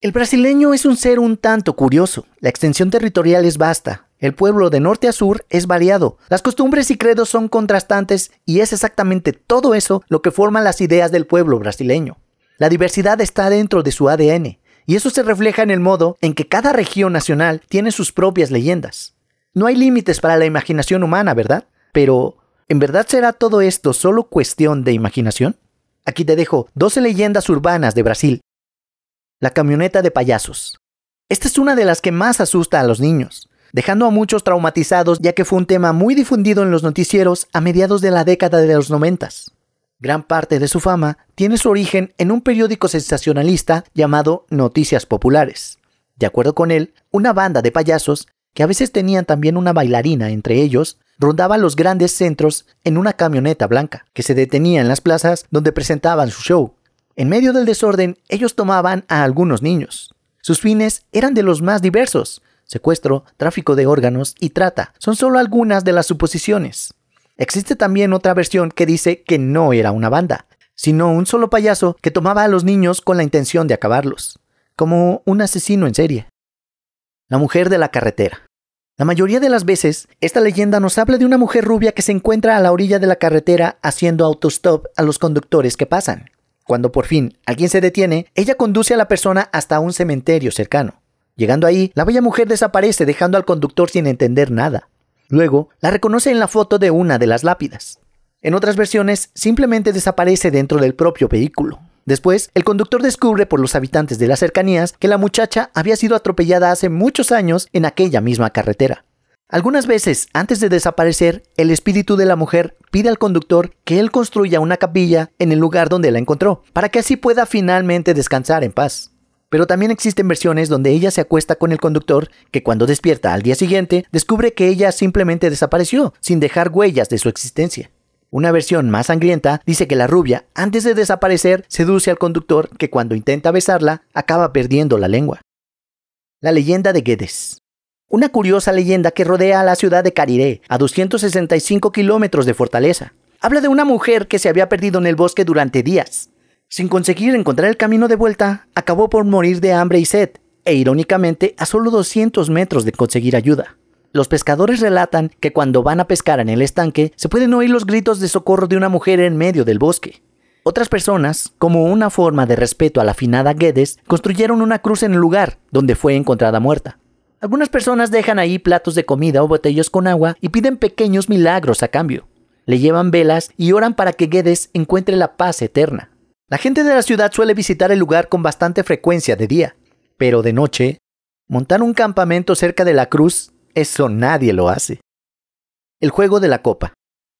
El brasileño es un ser un tanto curioso. La extensión territorial es vasta. El pueblo de norte a sur es variado. Las costumbres y credos son contrastantes y es exactamente todo eso lo que forma las ideas del pueblo brasileño. La diversidad está dentro de su ADN y eso se refleja en el modo en que cada región nacional tiene sus propias leyendas. No hay límites para la imaginación humana, ¿verdad? Pero, ¿en verdad será todo esto solo cuestión de imaginación? Aquí te dejo 12 leyendas urbanas de Brasil la camioneta de payasos. Esta es una de las que más asusta a los niños, dejando a muchos traumatizados ya que fue un tema muy difundido en los noticieros a mediados de la década de los noventas. Gran parte de su fama tiene su origen en un periódico sensacionalista llamado Noticias Populares. De acuerdo con él, una banda de payasos, que a veces tenían también una bailarina entre ellos, rondaba los grandes centros en una camioneta blanca, que se detenía en las plazas donde presentaban su show. En medio del desorden, ellos tomaban a algunos niños. Sus fines eran de los más diversos. Secuestro, tráfico de órganos y trata son solo algunas de las suposiciones. Existe también otra versión que dice que no era una banda, sino un solo payaso que tomaba a los niños con la intención de acabarlos, como un asesino en serie. La mujer de la carretera. La mayoría de las veces, esta leyenda nos habla de una mujer rubia que se encuentra a la orilla de la carretera haciendo autostop a los conductores que pasan. Cuando por fin alguien se detiene, ella conduce a la persona hasta un cementerio cercano. Llegando ahí, la bella mujer desaparece dejando al conductor sin entender nada. Luego, la reconoce en la foto de una de las lápidas. En otras versiones, simplemente desaparece dentro del propio vehículo. Después, el conductor descubre por los habitantes de las cercanías que la muchacha había sido atropellada hace muchos años en aquella misma carretera. Algunas veces, antes de desaparecer, el espíritu de la mujer pide al conductor que él construya una capilla en el lugar donde la encontró, para que así pueda finalmente descansar en paz. Pero también existen versiones donde ella se acuesta con el conductor, que cuando despierta al día siguiente, descubre que ella simplemente desapareció, sin dejar huellas de su existencia. Una versión más sangrienta dice que la rubia, antes de desaparecer, seduce al conductor que cuando intenta besarla, acaba perdiendo la lengua. La leyenda de Guedes. Una curiosa leyenda que rodea a la ciudad de Cariré, a 265 kilómetros de Fortaleza. Habla de una mujer que se había perdido en el bosque durante días. Sin conseguir encontrar el camino de vuelta, acabó por morir de hambre y sed, e irónicamente a solo 200 metros de conseguir ayuda. Los pescadores relatan que cuando van a pescar en el estanque se pueden oír los gritos de socorro de una mujer en medio del bosque. Otras personas, como una forma de respeto a la afinada Guedes, construyeron una cruz en el lugar donde fue encontrada muerta. Algunas personas dejan ahí platos de comida o botellas con agua y piden pequeños milagros a cambio. Le llevan velas y oran para que Guedes encuentre la paz eterna. La gente de la ciudad suele visitar el lugar con bastante frecuencia de día, pero de noche, montar un campamento cerca de la cruz, eso nadie lo hace. El juego de la copa.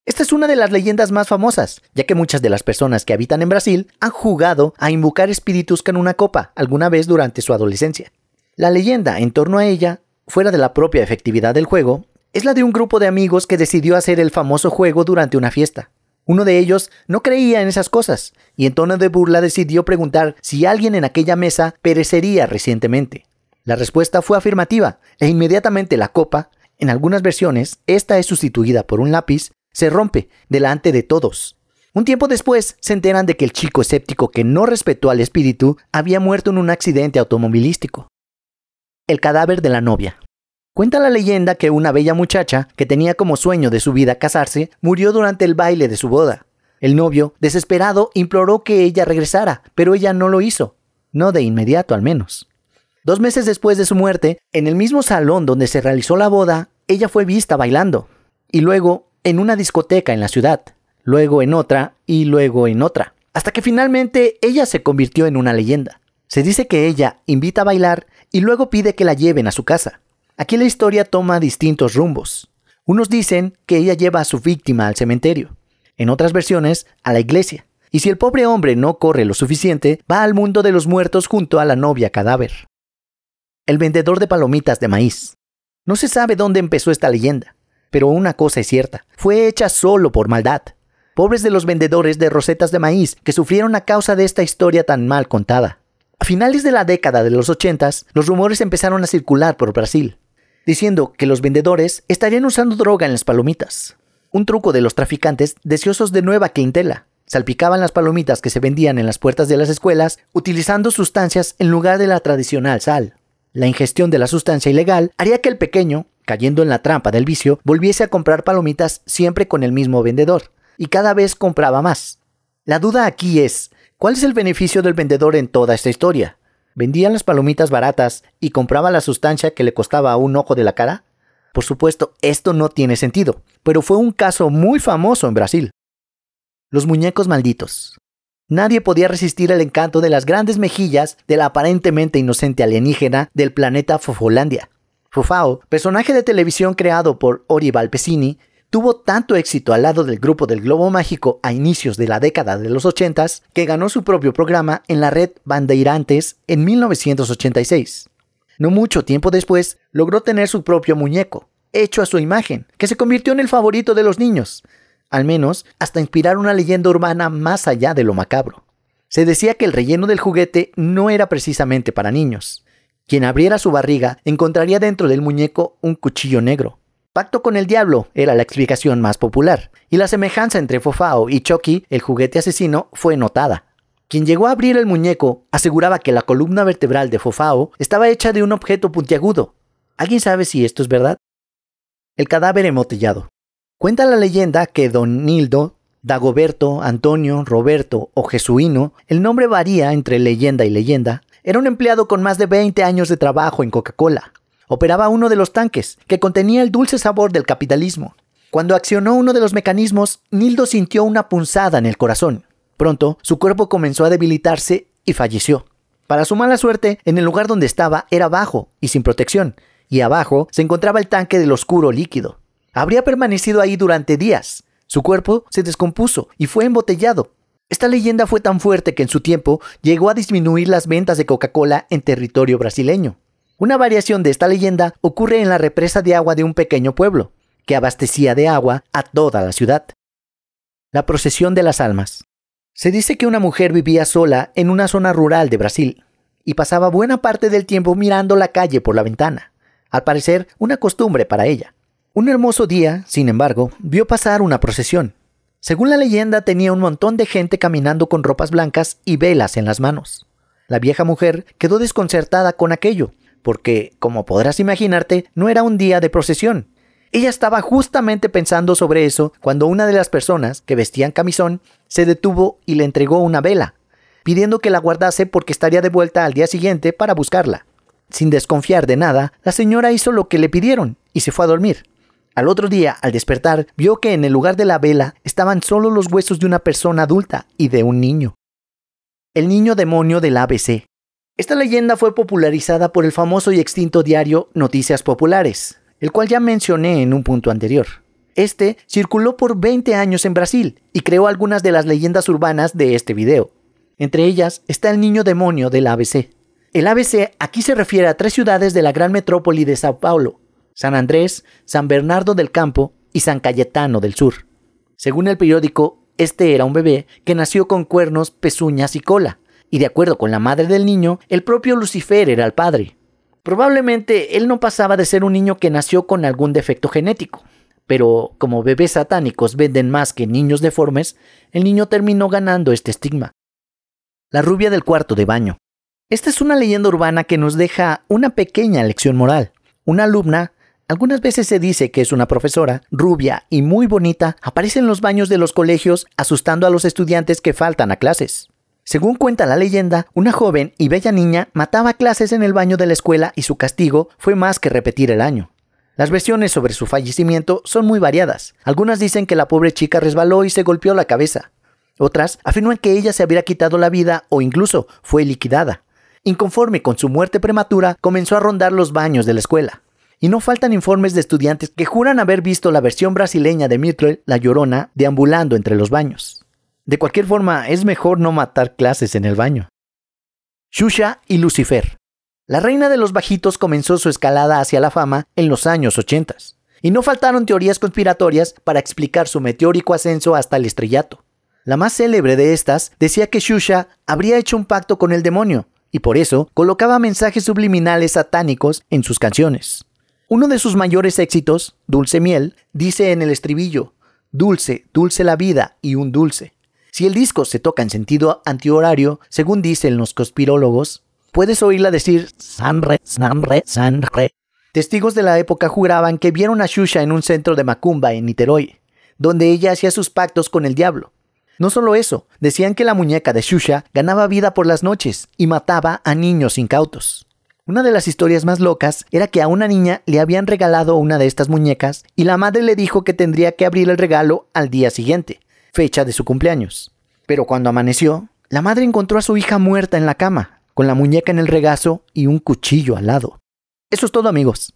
Esta es una de las leyendas más famosas, ya que muchas de las personas que habitan en Brasil han jugado a invocar espíritus con una copa alguna vez durante su adolescencia. La leyenda en torno a ella, fuera de la propia efectividad del juego, es la de un grupo de amigos que decidió hacer el famoso juego durante una fiesta. Uno de ellos no creía en esas cosas y en tono de burla decidió preguntar si alguien en aquella mesa perecería recientemente. La respuesta fue afirmativa e inmediatamente la copa, en algunas versiones, esta es sustituida por un lápiz, se rompe delante de todos. Un tiempo después se enteran de que el chico escéptico que no respetó al espíritu había muerto en un accidente automovilístico el cadáver de la novia. Cuenta la leyenda que una bella muchacha, que tenía como sueño de su vida casarse, murió durante el baile de su boda. El novio, desesperado, imploró que ella regresara, pero ella no lo hizo, no de inmediato al menos. Dos meses después de su muerte, en el mismo salón donde se realizó la boda, ella fue vista bailando, y luego en una discoteca en la ciudad, luego en otra y luego en otra, hasta que finalmente ella se convirtió en una leyenda. Se dice que ella invita a bailar y luego pide que la lleven a su casa. Aquí la historia toma distintos rumbos. Unos dicen que ella lleva a su víctima al cementerio, en otras versiones a la iglesia, y si el pobre hombre no corre lo suficiente, va al mundo de los muertos junto a la novia cadáver. El vendedor de palomitas de maíz. No se sabe dónde empezó esta leyenda, pero una cosa es cierta, fue hecha solo por maldad. Pobres de los vendedores de rosetas de maíz que sufrieron a causa de esta historia tan mal contada. A finales de la década de los 80, los rumores empezaron a circular por Brasil, diciendo que los vendedores estarían usando droga en las palomitas, un truco de los traficantes deseosos de nueva clientela. salpicaban las palomitas que se vendían en las puertas de las escuelas utilizando sustancias en lugar de la tradicional sal. La ingestión de la sustancia ilegal haría que el pequeño, cayendo en la trampa del vicio, volviese a comprar palomitas siempre con el mismo vendedor, y cada vez compraba más. La duda aquí es, ¿cuál es el beneficio del vendedor en toda esta historia? ¿Vendía las palomitas baratas y compraba la sustancia que le costaba un ojo de la cara? Por supuesto, esto no tiene sentido, pero fue un caso muy famoso en Brasil. Los muñecos malditos. Nadie podía resistir el encanto de las grandes mejillas de la aparentemente inocente alienígena del planeta Fofolandia. Fofao, personaje de televisión creado por Ori Valpesini, tuvo tanto éxito al lado del grupo del Globo Mágico a inicios de la década de los 80 que ganó su propio programa en la red Bandeirantes en 1986. No mucho tiempo después, logró tener su propio muñeco, hecho a su imagen, que se convirtió en el favorito de los niños, al menos hasta inspirar una leyenda urbana más allá de lo macabro. Se decía que el relleno del juguete no era precisamente para niños. Quien abriera su barriga encontraría dentro del muñeco un cuchillo negro. Pacto con el diablo era la explicación más popular, y la semejanza entre Fofao y Chucky, el juguete asesino, fue notada. Quien llegó a abrir el muñeco aseguraba que la columna vertebral de Fofao estaba hecha de un objeto puntiagudo. ¿Alguien sabe si esto es verdad? El cadáver embotellado. Cuenta la leyenda que Don Nildo, Dagoberto, Antonio, Roberto o Jesuino, el nombre varía entre leyenda y leyenda, era un empleado con más de 20 años de trabajo en Coca-Cola. Operaba uno de los tanques, que contenía el dulce sabor del capitalismo. Cuando accionó uno de los mecanismos, Nildo sintió una punzada en el corazón. Pronto, su cuerpo comenzó a debilitarse y falleció. Para su mala suerte, en el lugar donde estaba era bajo y sin protección, y abajo se encontraba el tanque del oscuro líquido. Habría permanecido ahí durante días. Su cuerpo se descompuso y fue embotellado. Esta leyenda fue tan fuerte que en su tiempo llegó a disminuir las ventas de Coca-Cola en territorio brasileño. Una variación de esta leyenda ocurre en la represa de agua de un pequeño pueblo, que abastecía de agua a toda la ciudad. La procesión de las almas. Se dice que una mujer vivía sola en una zona rural de Brasil y pasaba buena parte del tiempo mirando la calle por la ventana, al parecer una costumbre para ella. Un hermoso día, sin embargo, vio pasar una procesión, según la leyenda, tenía un montón de gente caminando con ropas blancas y velas en las manos. La vieja mujer quedó desconcertada con aquello, porque, como podrás imaginarte, no era un día de procesión. Ella estaba justamente pensando sobre eso cuando una de las personas que vestían camisón se detuvo y le entregó una vela, pidiendo que la guardase porque estaría de vuelta al día siguiente para buscarla. Sin desconfiar de nada, la señora hizo lo que le pidieron y se fue a dormir. Al otro día, al despertar, vio que en el lugar de la vela estaban solo los huesos de una persona adulta y de un niño. El niño demonio del ABC. Esta leyenda fue popularizada por el famoso y extinto diario Noticias Populares, el cual ya mencioné en un punto anterior. Este circuló por 20 años en Brasil y creó algunas de las leyendas urbanas de este video. Entre ellas está el niño demonio del ABC. El ABC aquí se refiere a tres ciudades de la gran metrópoli de Sao Paulo, San Andrés, San Bernardo del Campo y San Cayetano del Sur. Según el periódico, este era un bebé que nació con cuernos, pezuñas y cola, y de acuerdo con la madre del niño, el propio Lucifer era el padre. Probablemente él no pasaba de ser un niño que nació con algún defecto genético, pero como bebés satánicos venden más que niños deformes, el niño terminó ganando este estigma. La rubia del cuarto de baño. Esta es una leyenda urbana que nos deja una pequeña lección moral. Una alumna algunas veces se dice que es una profesora, rubia y muy bonita, aparece en los baños de los colegios asustando a los estudiantes que faltan a clases. Según cuenta la leyenda, una joven y bella niña mataba clases en el baño de la escuela y su castigo fue más que repetir el año. Las versiones sobre su fallecimiento son muy variadas. Algunas dicen que la pobre chica resbaló y se golpeó la cabeza. Otras afirman que ella se habría quitado la vida o incluso fue liquidada. Inconforme con su muerte prematura, comenzó a rondar los baños de la escuela. Y no faltan informes de estudiantes que juran haber visto la versión brasileña de Myrtle, la llorona, deambulando entre los baños. De cualquier forma, es mejor no matar clases en el baño. Shusha y Lucifer. La reina de los bajitos comenzó su escalada hacia la fama en los años 80, y no faltaron teorías conspiratorias para explicar su meteórico ascenso hasta el estrellato. La más célebre de estas decía que Shusha habría hecho un pacto con el demonio, y por eso colocaba mensajes subliminales satánicos en sus canciones. Uno de sus mayores éxitos, Dulce Miel, dice en el estribillo, Dulce, dulce la vida y un dulce. Si el disco se toca en sentido antihorario, según dicen los conspirólogos, puedes oírla decir Sanre, Sanre, Sanre. Testigos de la época juraban que vieron a Shusha en un centro de Macumba en Niterói, donde ella hacía sus pactos con el diablo. No solo eso, decían que la muñeca de Shusha ganaba vida por las noches y mataba a niños incautos. Una de las historias más locas era que a una niña le habían regalado una de estas muñecas y la madre le dijo que tendría que abrir el regalo al día siguiente, fecha de su cumpleaños. Pero cuando amaneció, la madre encontró a su hija muerta en la cama, con la muñeca en el regazo y un cuchillo al lado. Eso es todo amigos.